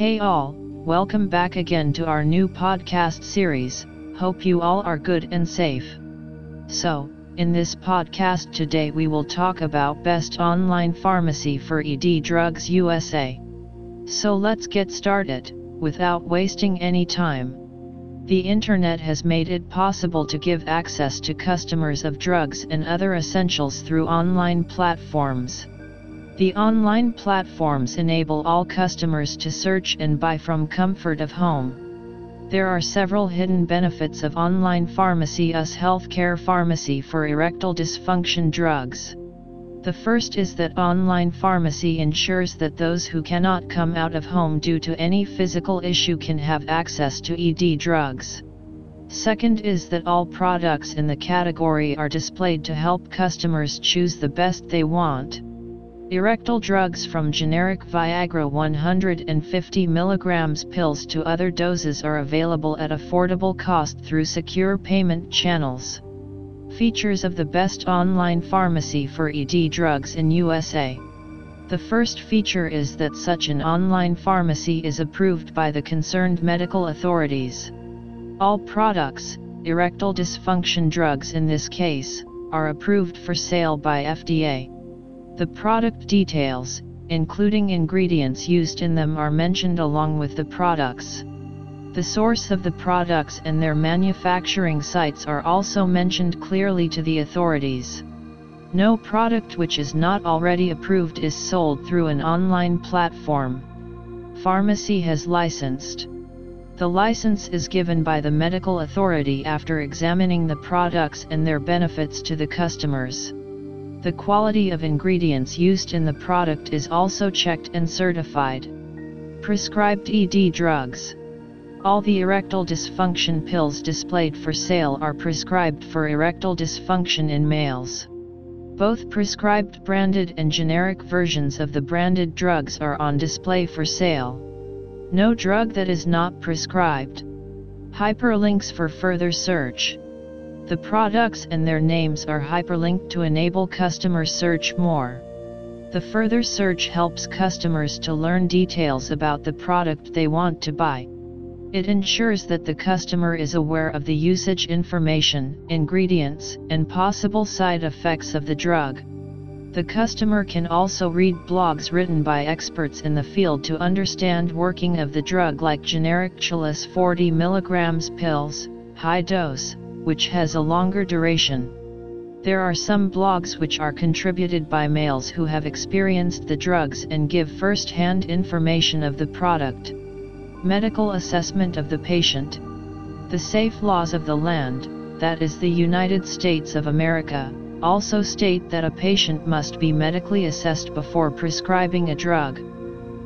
Hey all, welcome back again to our new podcast series. Hope you all are good and safe. So, in this podcast today we will talk about best online pharmacy for ED Drugs USA. So let's get started, without wasting any time. The internet has made it possible to give access to customers of drugs and other essentials through online platforms. The online platforms enable all customers to search and buy from comfort of home. There are several hidden benefits of online pharmacy US Healthcare Pharmacy for erectile dysfunction drugs. The first is that online pharmacy ensures that those who cannot come out of home due to any physical issue can have access to ED drugs. Second is that all products in the category are displayed to help customers choose the best they want. Erectile drugs from generic Viagra 150 mg pills to other doses are available at affordable cost through secure payment channels. Features of the best online pharmacy for ED drugs in USA. The first feature is that such an online pharmacy is approved by the concerned medical authorities. All products, erectile dysfunction drugs in this case, are approved for sale by FDA. The product details, including ingredients used in them are mentioned along with the products. The source of the products and their manufacturing sites are also mentioned clearly to the authorities. No product which is not already approved is sold through an online platform. Pharmacy has licensed. The license is given by the medical authority after examining the products and their benefits to the customers. The quality of ingredients used in the product is also checked and certified. Prescribed ED drugs. All the erectile dysfunction pills displayed for sale are prescribed for erectile dysfunction in males. Both prescribed branded and generic versions of the branded drugs are on display for sale. No drug that is not prescribed. Hyperlinks for further search. The products and their names are hyperlinked to enable customer search more. The further search helps customers to learn details about the product they want to buy. It ensures that the customer is aware of the usage information, ingredients, and possible side effects of the drug. The customer can also read blogs written by experts in the field to understand working of the drug like generic Cialis 40 mg pills, high dose, which has a longer duration. There are some blogs which are contributed by males who have experienced the drugs and give first-hand information of the product. Medical assessment of the patient. The safe laws of the land, that is the United States of America, also state that a patient must be medically assessed before prescribing a drug.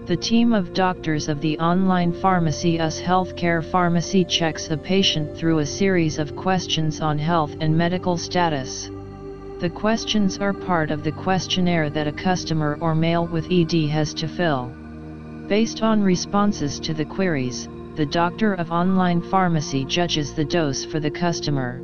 The team of doctors of the online pharmacy US Healthcare Pharmacy checks a patient through a series of questions on health and medical status. The questions are part of the questionnaire that a customer or male with ED has to fill. Based on responses to the queries, the doctor of online pharmacy judges the dose for the customer.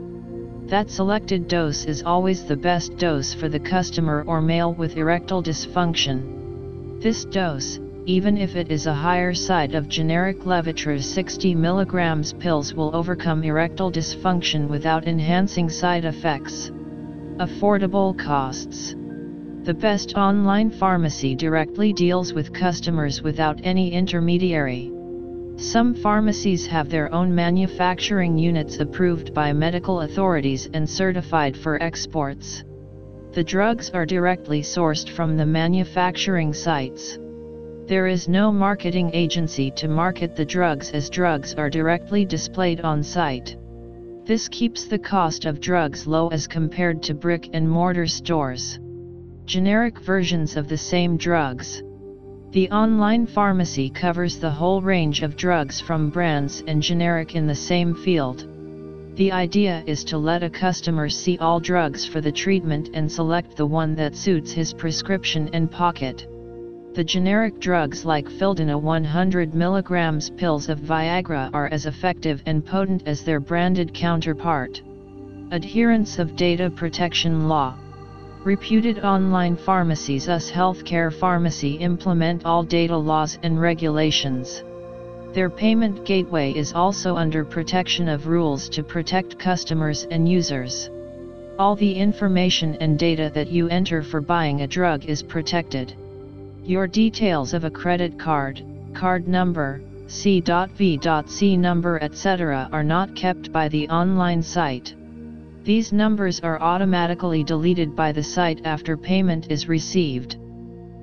That selected dose is always the best dose for the customer or male with erectile dysfunction. This dose, even if it is a higher side of generic Levitra 60 mg pills will overcome erectile dysfunction without enhancing side effects. Affordable costs. The best online pharmacy directly deals with customers without any intermediary. Some pharmacies have their own manufacturing units approved by medical authorities and certified for exports. The drugs are directly sourced from the manufacturing sites. There is no marketing agency to market the drugs as drugs are directly displayed on site. This keeps the cost of drugs low as compared to brick and mortar stores. Generic versions of the same drugs. The online pharmacy covers the whole range of drugs from brands and generic in the same field. The idea is to let a customer see all drugs for the treatment and select the one that suits his prescription and pocket. The generic drugs like Fildena 100 mg pills of Viagra are as effective and potent as their branded counterpart. Adherence of Data Protection Law Reputed online pharmacies US Healthcare Pharmacy implement all data laws and regulations. Their payment gateway is also under protection of rules to protect customers and users. All the information and data that you enter for buying a drug is protected. Your details of a credit card, card number, C.V.C number etc. are not kept by the online site. These numbers are automatically deleted by the site after payment is received.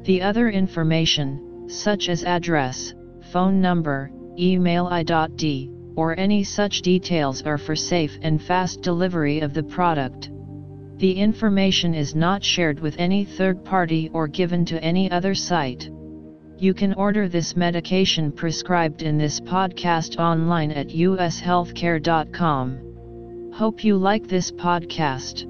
The other information, such as address, phone number, email ID, or any such details are for safe and fast delivery of the product. The information is not shared with any third party or given to any other site. You can order this medication prescribed in this podcast online at ushealthcare.com. Hope you like this podcast.